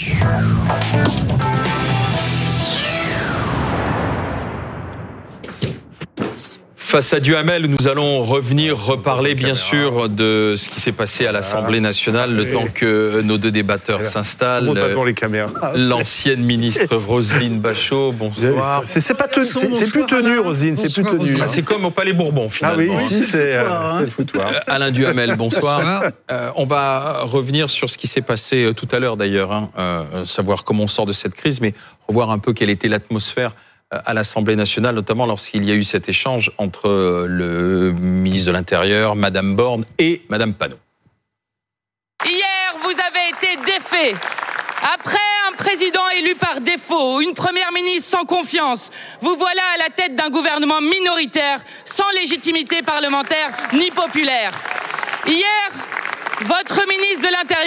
Thank you. Face à Duhamel, nous allons revenir reparler bien sûr de ce qui s'est passé à l'Assemblée nationale le temps que nos deux débatteurs s'installent. les caméras. L'ancienne ministre Roselyne Bachot, bonsoir. C'est pas tenu, c'est plus tenu, Roselyne, c'est plus tenu. Ah, c'est comme au Palais Bourbon finalement. Ah oui, ici c'est le foutoir. Euh, Alain Duhamel, bonsoir. Euh, on va revenir sur ce qui s'est passé euh, tout à l'heure d'ailleurs, hein, savoir comment on sort de cette crise, mais revoir un peu quelle était l'atmosphère à l'Assemblée nationale, notamment lorsqu'il y a eu cet échange entre euh, le ministre de l'Intérieur, Madame Borne et Madame Panot. Hier, vous avez été défait. Après un président élu par défaut, une première ministre sans confiance, vous voilà à la tête d'un gouvernement minoritaire, sans légitimité parlementaire ni populaire. Hier, votre ministre de l'Intérieur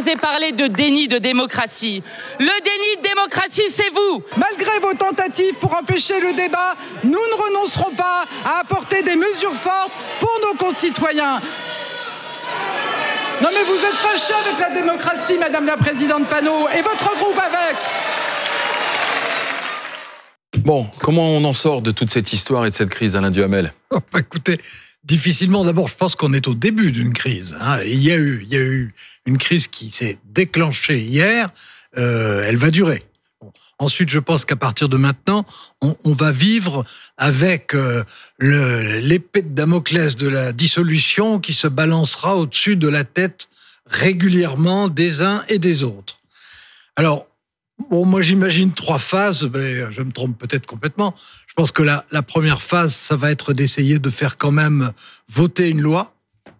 osé parler de déni de démocratie. Le déni de démocratie, c'est vous. Malgré vos tentatives pour empêcher le débat, nous ne renoncerons pas à apporter des mesures fortes pour nos concitoyens. Non mais vous êtes fâchés avec la démocratie, Madame la Présidente Panot, et votre groupe avec. Bon, comment on en sort de toute cette histoire et de cette crise, Alain Duhamel? Oh, bah, Écoutez, difficilement. D'abord, je pense qu'on est au début d'une crise. Hein. Il y a eu, il y a eu une crise qui s'est déclenchée hier. Euh, elle va durer. Ensuite, je pense qu'à partir de maintenant, on, va vivre avec euh, l'épée de Damoclès de la dissolution qui se balancera au-dessus de la tête régulièrement des uns et des autres. Alors, Bon, moi j'imagine trois phases, mais je me trompe peut-être complètement. Je pense que la, la première phase, ça va être d'essayer de faire quand même voter une loi.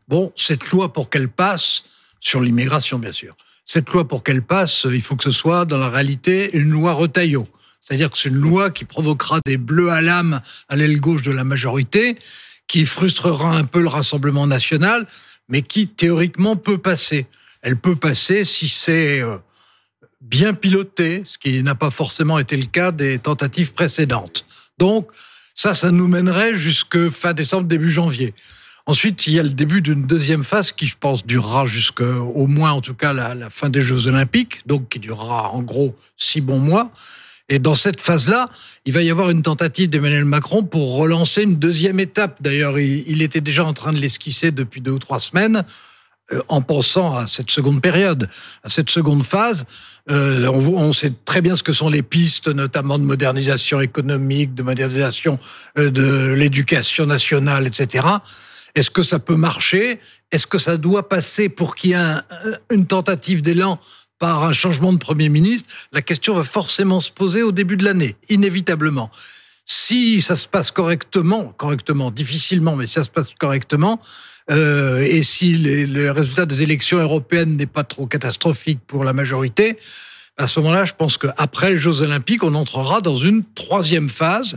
Bon, cette loi pour qu'elle passe, sur l'immigration bien sûr, cette loi pour qu'elle passe, il faut que ce soit dans la réalité une loi retaillot. C'est-à-dire que c'est une loi qui provoquera des bleus à l'âme à l'aile gauche de la majorité, qui frustrera un peu le Rassemblement national, mais qui théoriquement peut passer. Elle peut passer si c'est euh, bien piloté, ce qui n'a pas forcément été le cas des tentatives précédentes. Donc, ça, ça nous mènerait jusque fin décembre, début janvier. Ensuite, il y a le début d'une deuxième phase qui, je pense, durera jusqu'au moins, en tout cas, la, fin des Jeux Olympiques, donc qui durera en gros six bons mois. Et dans cette phase-là, il va y avoir une tentative d'Emmanuel Macron pour relancer une deuxième étape. D'ailleurs, il, il était déjà en train de l'esquisser depuis deux ou trois semaines euh, en pensant à cette seconde période, à cette seconde phase. Euh, on, sait très bien ce que sont les pistes, notamment de modernisation économique, de modernisation euh, de l'éducation nationale, etc. Est-ce que ça peut marcher? Est-ce que ça doit passer pour qu'il y ait une tentative d'élan par un changement de Premier ministre? La question va forcément se poser au début de l'année, inévitablement. Si ça se passe correctement, correctement, difficilement, mais si ça se passe correctement, euh, et si les, le résultat des élections européennes n'est pas trop catastrophique pour la majorité, à ce moment-là, je pense qu'après les Jeux Olympiques, on entrera dans une troisième phase.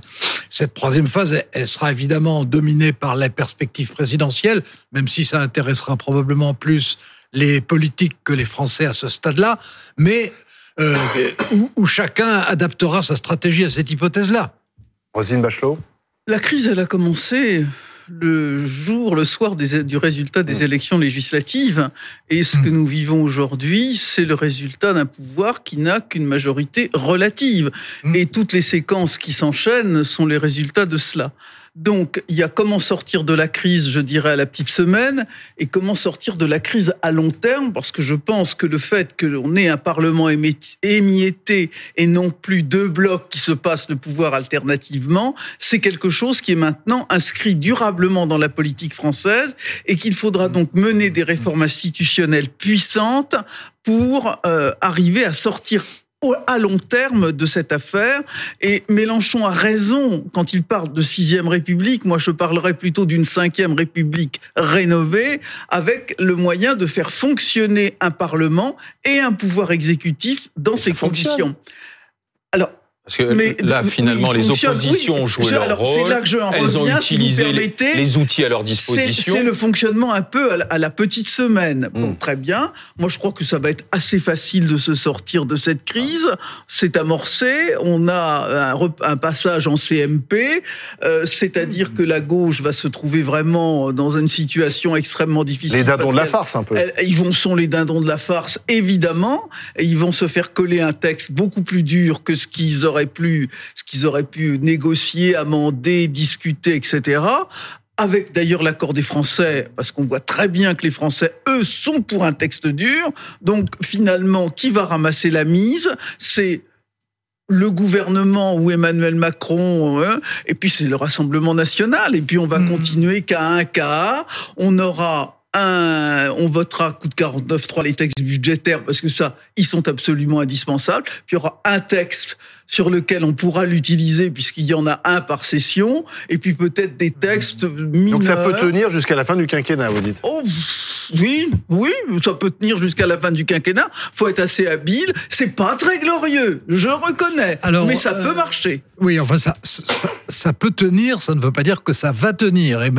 Cette troisième phase, elle sera évidemment dominée par la perspective présidentielle, même si ça intéressera probablement plus les politiques que les Français à ce stade-là, mais euh, où, où chacun adaptera sa stratégie à cette hypothèse-là. Rosine Bachelot La crise, elle a commencé le jour, le soir des, du résultat des mmh. élections législatives. Et ce que mmh. nous vivons aujourd'hui, c'est le résultat d'un pouvoir qui n'a qu'une majorité relative. Mmh. Et toutes les séquences qui s'enchaînent sont les résultats de cela. Donc, il y a comment sortir de la crise, je dirais, à la petite semaine, et comment sortir de la crise à long terme, parce que je pense que le fait que l'on ait un Parlement émietté et non plus deux blocs qui se passent le pouvoir alternativement, c'est quelque chose qui est maintenant inscrit durablement dans la politique française et qu'il faudra donc mener des réformes institutionnelles puissantes pour euh, arriver à sortir à long terme de cette affaire. Et Mélenchon a raison quand il parle de sixième république. Moi, je parlerais plutôt d'une cinquième république rénovée avec le moyen de faire fonctionner un parlement et un pouvoir exécutif dans ces conditions. Parce que mais, là, finalement, les oppositions ont joué leur rôle. Là que je en elles reviens, ont utilisé si les, outils à leur disposition. C'est le fonctionnement un peu à la, petite semaine. Bon, Hmm. très bien. Moi, je crois que ça va être assez facile de se sortir de cette crise. C'est amorcé. On a un, un, passage en CMP, euh, c'est-à-dire que la gauche va se trouver vraiment dans une situation extrêmement difficile. Les dindons de la farce, un peu. Elles, ils vont sont les dindons de la farce, évidemment. Et ils vont se faire coller un texte beaucoup plus dur que ce qu'ils auraient pu, ce qu'ils auraient pu négocier, amender, discuter, etc. Avec d'ailleurs l'accord des Français, parce qu'on voit très bien que les Français, eux, sont pour un texte dur. Donc finalement, qui va ramasser la mise? C'est le gouvernement ou Emmanuel Macron, hein, et puis c'est le Rassemblement national, et puis on va mmh. continuer qu'à un cas, on aura un, on votera coup de 49.3 les textes budgétaires parce que ça, ils sont absolument indispensables. Puis il y aura un texte sur lequel on pourra l'utiliser puisqu'il y en a un par session, et puis peut-être des textes mineurs. Donc ça peut tenir jusqu'à la fin du quinquennat, vous dites oh, Oui, oui, ça peut tenir jusqu'à la fin du quinquennat. Faut être assez habile. C'est pas très glorieux, je reconnais, Alors, mais ça euh, peut marcher. Oui, enfin ça, ça, ça, peut tenir, ça ne veut pas dire que ça va tenir. Et,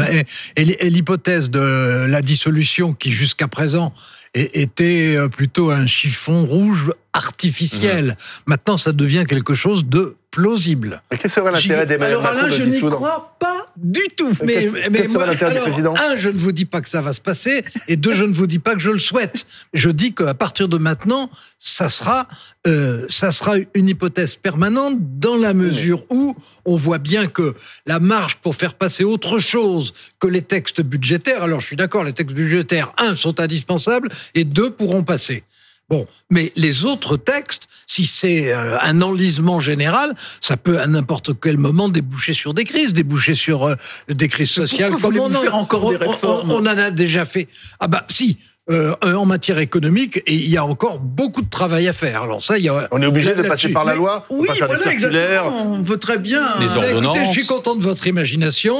et, et l'hypothèse de la dissolution qui jusqu'à présent était plutôt un chiffon rouge artificiel. Mmh. Maintenant, ça devient quelque chose de plausible. Mais quel serait l'intérêt d'Emmanuel Macron Alors Alain, je n'y crois pas du tout. Mais, mais du président un, je ne vous dis pas que ça va se passer, et deux, je ne vous dis pas que je le souhaite. Je dis qu'à partir de maintenant, ça sera, euh, ça sera une hypothèse permanente dans la mesure où on voit bien que la marge pour faire passer autre chose que les textes budgétaires. Alors, je suis d'accord, les textes budgétaires, un, sont indispensables, et deux pourront passer. Bon, mais les autres textes, si c'est euh, un enlisement général, ça peut à n'importe quel moment déboucher sur des crises, déboucher sur euh, des crises sociales. Comme on, faire encore on, des réformes on, on, en a déjà fait. Ah bah si. Euh, en matière économique, et il y a encore beaucoup de travail à faire. Alors ça, il y a, on est obligé de passer par la loi. Oui, pas faire voilà, des circulaires. exactement. On veut très bien. Les bah, ordonnances. écoutez, je suis content de votre imagination.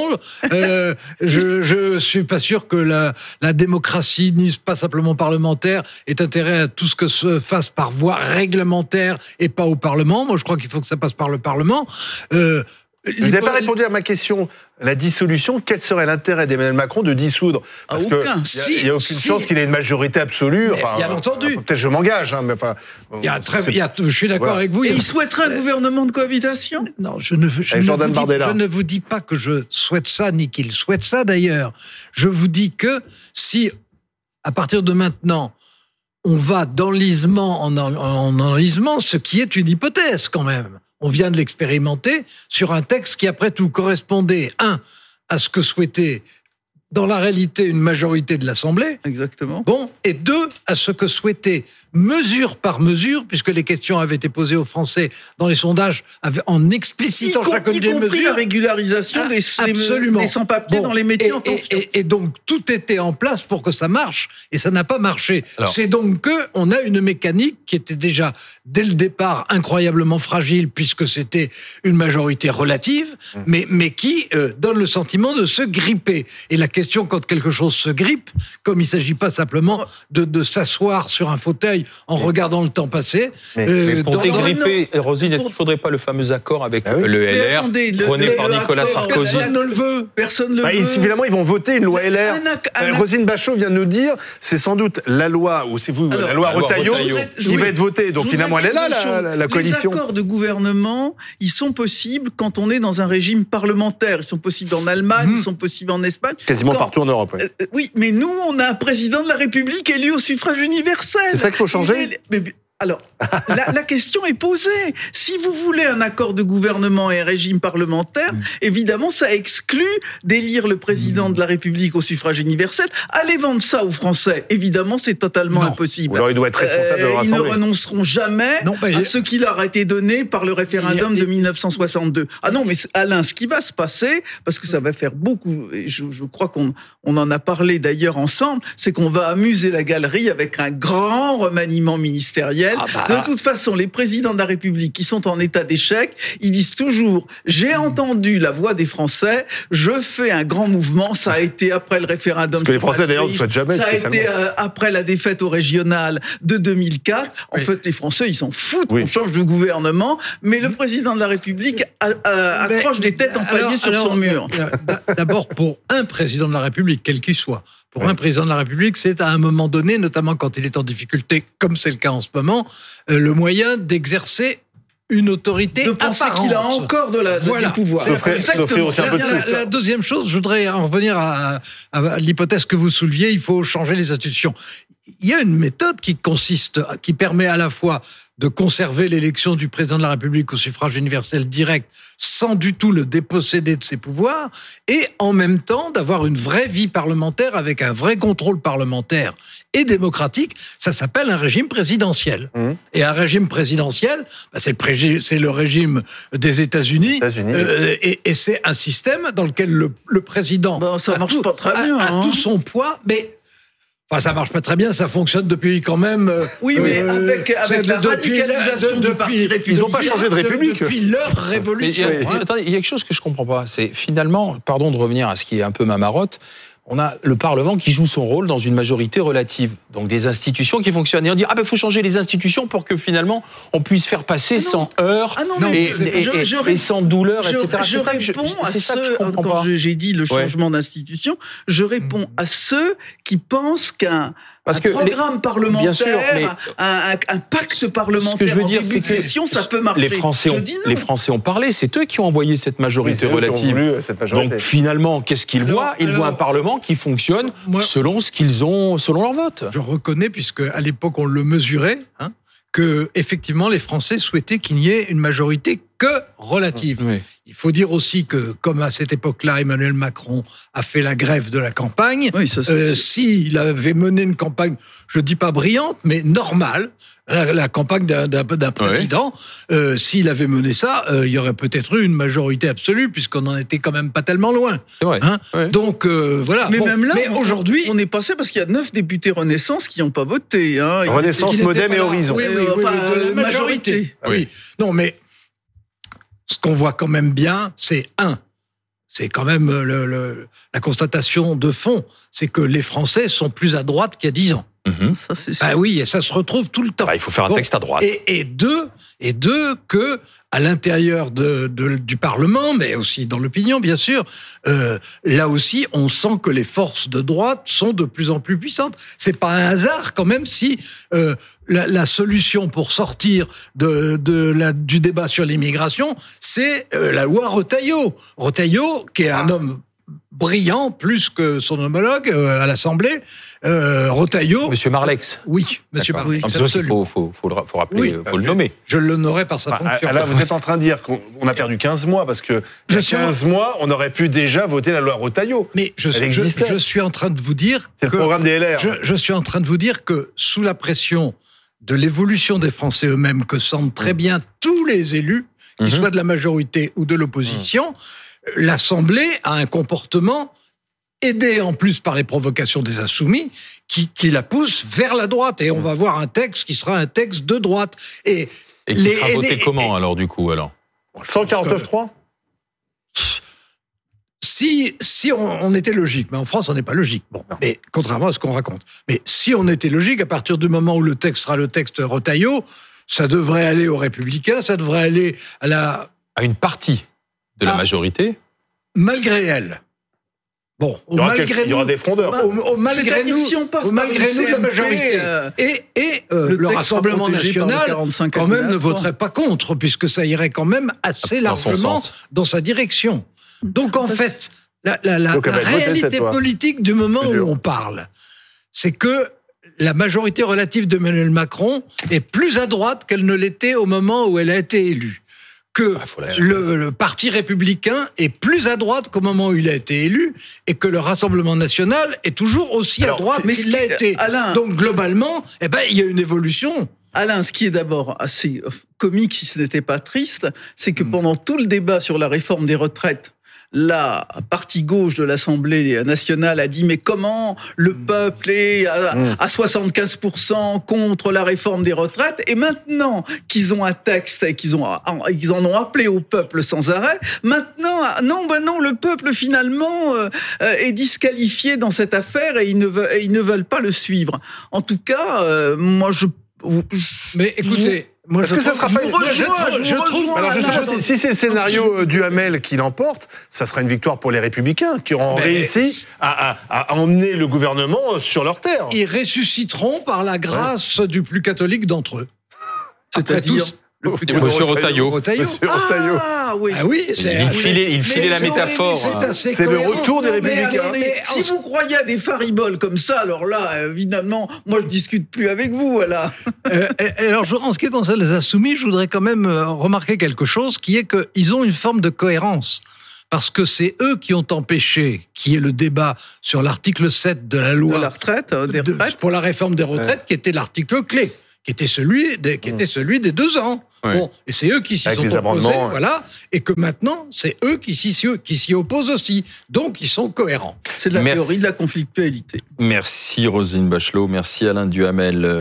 Euh, je, je suis pas sûr que la, la démocratie, ni pas simplement parlementaire, ait intérêt à tout ce que se fasse par voie réglementaire et pas au Parlement. Moi, je crois qu'il faut que ça passe par le Parlement. Euh, vous n'avez pas répondu à ma question. La dissolution, quel serait l'intérêt d'Emmanuel Macron de dissoudre Parce ah, aucun. qu'il n'y a, a, aucune si. chance qu'il ait une majorité absolue. Enfin, bien entendu. Peut-être je m'engage, hein, mais enfin. Il y a très, il y a, je suis d'accord Voilà. avec vous. Et Il souhaiterait un gouvernement de cohabitation? Non, je ne, je, ne Jordan vous dis, Bardella. je ne vous dis pas que je souhaite ça, ni qu'il souhaite ça d'ailleurs. Je vous dis que si, à partir de maintenant, on va d'enlisement en, en, en enlisement, ce qui est une hypothèse quand même. On vient de l'expérimenter sur un texte qui, après tout, correspondait, un, à ce que souhaitait, dans la réalité, une majorité de l'Assemblée, Exactement. Bon, et deux, à ce que souhaitait, mesure par mesure, puisque les questions avaient été posées aux Français dans les sondages, en explicitant chacune y des compris mesures. la régularisation Ah, des, absolument. des sans-papiers Bon, dans les métiers et, en tension. et- et donc tout était en place pour que ça marche et ça n'a pas marché. C'est donc que on a une mécanique qui était déjà dès le départ incroyablement fragile puisque c'était une majorité relative, Mmh. mais mais qui euh, donne le sentiment de se gripper. Et la question quand quelque chose se grippe, comme il s'agit pas simplement de, de s'asseoir sur un fauteuil en regardant le temps passer. Mais- Mais pour dans- dans- dégripper, Rosine, est-ce qu'il ne faudrait pas le fameux accord avec Ah oui. le Mais LR, attendez, le- prôné le- par le Nicolas accord, Sarkozy personne ne le veut. Personne ne le Bah, veut. ils- évidemment, ils vont voter une loi LR. Un ac- un Euh, Rosine Bachot vient de nous dire, c'est sans doute la loi, ou c'est vous, Alors, la loi Retailleau, qui va être votée. Donc finalement, elle est là, la, coalition. Les accords de gouvernement, ils sont possibles quand on est dans un régime parlementaire. Ils sont possibles en Allemagne, Mhm. ils sont possibles en Espagne. Quasiment Partout en Europe. Euh, euh, oui, mais nous, on a un président de la République élu au suffrage universel. C'est ça qu'il faut changer mais- alors, la, la question est posée. Si vous voulez un accord de gouvernement et un régime parlementaire, Mm. évidemment, ça exclut d'élire le président de la République au suffrage universel. Allez vendre ça aux Français. Évidemment, c'est totalement Non. Impossible. alors il doit être responsable de Euh, leur ils ne renonceront jamais Non, bah, à ce qui leur a été donné par le référendum a- de 1962. Ah non, mais Alain, ce qui va se passer, parce que ça va faire beaucoup, et je, je crois qu'on on en a parlé d'ailleurs ensemble, c'est qu'on va amuser la galerie avec un grand remaniement ministériel Ah bah. De toute façon, les présidents de la République qui sont en état d'échec, ils disent toujours j'ai entendu la voix des Français, je fais un grand mouvement. Ça a été après le référendum. Parce que les Français, d'ailleurs, ne souhaitent jamais Ça a été euh, après la défaite au régional de 2004. En Oui. fait, les Français, ils s'en foutent. Oui. On change de gouvernement, mais le président de la République a- a- Mais- accroche des têtes empaillées alors- sur alors, son mur. euh, d'a- D'abord, pour un président de la République, quel qu'il soit, pour un président de la République, c'est à un moment donné, notamment quand il est en difficulté, comme c'est le cas en ce moment, euh, le moyen d'exercer une autorité De penser qu'il a encore de la, de- Voilà. du pouvoir. S'offrir- s'offrir aussi un La, peu de la- sous. la deuxième chose, je voudrais en revenir à, à- à l'hypothèse que vous souleviez, il faut changer les institutions. Il y a une méthode qui consiste, qui permet à la fois de conserver l'élection du président de la République au suffrage universel direct sans du tout le déposséder de ses pouvoirs et en même temps d'avoir une vraie vie parlementaire avec un vrai contrôle parlementaire et démocratique. Ça s'appelle un régime présidentiel. Mhm. Et un régime présidentiel, bah, c'est le, pré- c'est le régime des États-Unis. Euh, et et c'est un système dans lequel le, le président Bon, ça a marche tout- pas très a- bien, a hein. tout son poids, mais Enfin, ça marche pas très bien, ça fonctionne depuis quand même. euh, Oui, mais avec- la radicalisation du Parti républicain. Ils ont pas changé de république. Depuis leur Mais il y révolution. a- attendez, il y a quelque chose que je comprends pas. C'est finalement, pardon de revenir à ce qui est un peu ma marotte, on a le Parlement qui joue son rôle dans une majorité relative. Donc des institutions qui fonctionnent. Et on dit, ah ben, faut changer les institutions pour que finalement, on puisse faire passer sans heurts Ah non, et, sans douleur, Je, etc. je C'est ça que je- réponds à c'est ça que je ceux, quand j'ai dit le Ouais. changement d'institution, je réponds à ceux qui pensent qu'un Parce un que les- programme parlementaire, Bien sûr, mais- un, pacte parlementaire Ce que je veux en dire, début c'est de que session, ça peut marcher. les Français, ont, dis non. les Français ont parlé. C'est eux qui ont envoyé cette majorité relative. voulu cette majorité. Donc finalement, qu'est-ce qu'ils voient? Ils voient un Parlement qui fonctionne Moi- selon ce qu'ils ont, selon leur vote. Je reconnais, puisque à l'époque on le mesurait, hein, que effectivement les Français souhaitaient qu'il n'y ait une majorité que relative. Oui. Il faut dire aussi que, comme à cette époque-là, Emmanuel Macron a fait la grève de la campagne, Oui, euh, s'il avait mené une campagne, je dis pas brillante, mais normale, la, la campagne d'un- d'un d'un président, euh, s'il avait mené ça, euh, il y aurait peut-être eu une majorité absolue, puisqu'on n'en était quand même pas tellement loin. C'est vrai. Hein. Donc euh, voilà. mais Bon, même là, aujourd'hui, on est passé parce qu'il y a neuf députés Renaissance qui n'ont pas voté. Hein. Renaissance, Modem et. Horizon. Oui, oui, oui, enfin, oui, de la majorité. majorité. Oui. Non, mais ce qu'on voit quand même bien, c'est un. C'est quand même le- le- la constatation de fond, c'est que les Français sont plus à droite qu'il y a dix ans. Mhm. Ça, c'est sûr. Ah oui, et ça se retrouve tout le temps. Bah, il faut faire un Bon. texte à droite. Et, et deux, et deux que à l'intérieur de, de- du Parlement, mais aussi dans l'opinion, bien sûr, euh, là aussi, on sent que les forces de droite sont de plus en plus puissantes. C'est pas un hasard quand même si euh, la, la solution pour sortir de, de la, du débat sur l'immigration, c'est euh, la loi Retailleau. Retailleau, qui est un homme brillant plus que son homologue euh, à l'Assemblée, euh, Retailleau. Monsieur Marlex. Oui, Monsieur. Marlex, absolument. faut, faut, faut, le- faut rappeler, Oui. euh, faut le nommer. Je l'honorais par sa fonction. là, vous êtes en train de dire qu'on on a perdu 15 mois parce que il Je a suis- 15 mois, on aurait pu déjà voter la loi Rotaillot. Mais je, suis en train de vous dire C'est le que programme des LR. je, je suis en train de vous dire que sous la pression de l'évolution des Français eux-mêmes, que sentent très bien tous les élus, qu'ils Mhm. soient de la majorité ou de l'opposition, l'Assemblée a un comportement aidé en plus par les provocations des insoumis, qui, qui la pousse vers la droite. Et on va voir un texte qui sera un texte de droite. Et Et qui Les- sera voté les- comment alors du coup alors? 149.3 si, si on, on était logique, mais en France, on n'est pas logique. Bon, mais contrairement à ce qu'on raconte. Mais si on était logique, à partir du moment où le texte sera le texte Retailleau, ça devrait aller aux Républicains, ça devrait aller à la. À une partie de la Ah. majorité malgré elle. Bon, au il y, aura malgré quelques- il y aura nous. des frondeurs. Au, au malgré nous, si on passe au malgré nous de la majorité. euh, et et euh, le Rassemblement national, 45 quand même, ne voterait pas contre, puisque ça irait quand même assez Dans largement dans sa direction. Donc en fait, la, la- Donc, réalité politique du moment où on parle, c'est que la majorité relative d'Emmanuel Macron est plus à droite qu'elle ne l'était au moment où elle a été élue. Que Ah, le, le parti républicain est plus à droite qu'au moment où il a été élu et que le Rassemblement national est toujours aussi Alors, à droite qu'il l'a été. Alain- Donc globalement, eh ben, il y a une évolution. Alain, ce qui est d'abord assez euh, comique, si ce n'était pas triste, c'est Hmm. que pendant tout le débat sur la réforme des retraites, la partie gauche de l'Assemblée nationale a dit mais comment le Hmm. peuple est à, à 75% contre la réforme des retraites? Et maintenant qu'ils ont un texte et qu'ils ont qu'ils en ont appelé au peuple sans arrêt, maintenant ah, non ben non le peuple finalement euh, euh, est disqualifié dans cette affaire et ils ne veulent, et ils ne veulent pas le suivre. En tout cas, euh, moi je Mais écoutez, moi je que ça sera pas je trouve-. Alors si, c'est le scénario euh, du Hamel qui l'emporte, ça sera une victoire pour les Républicains qui auront Mais- réussi à, à- à emmener le gouvernement sur leur terre. Ils ressusciteront par la grâce du plus catholique d'entre eux. C'est-à-dire Monsieur Retailleau. Ah oui. Ah oui, c'est Il filait, il filait la métaphore. c'est le retour des Républicains. si vous croyez à des fariboles comme ça, alors là, évidemment, moi je discute plus avec vous, voilà. Euh, alors, je- en ce qui concerne les insoumis, je voudrais quand même euh, remarquer quelque chose, qui est qu'ils ont une forme de cohérence. Parce que c'est eux qui ont empêché qui est le débat sur l'article 7 de la De loi la retraite, euh, des de- retraites. pour la réforme des retraites, qui était l'article clé, qui était celui des, qui était celui des deux ans. Ouais. Bon, et c'est eux qui s'y sont opposés, voilà, et que maintenant c'est eux qui s'y qui s'y opposent aussi. Donc ils sont cohérents. C'est de la Merci. théorie de la conflictualité. Merci Roselyne Bachelot, merci Alain Duhamel.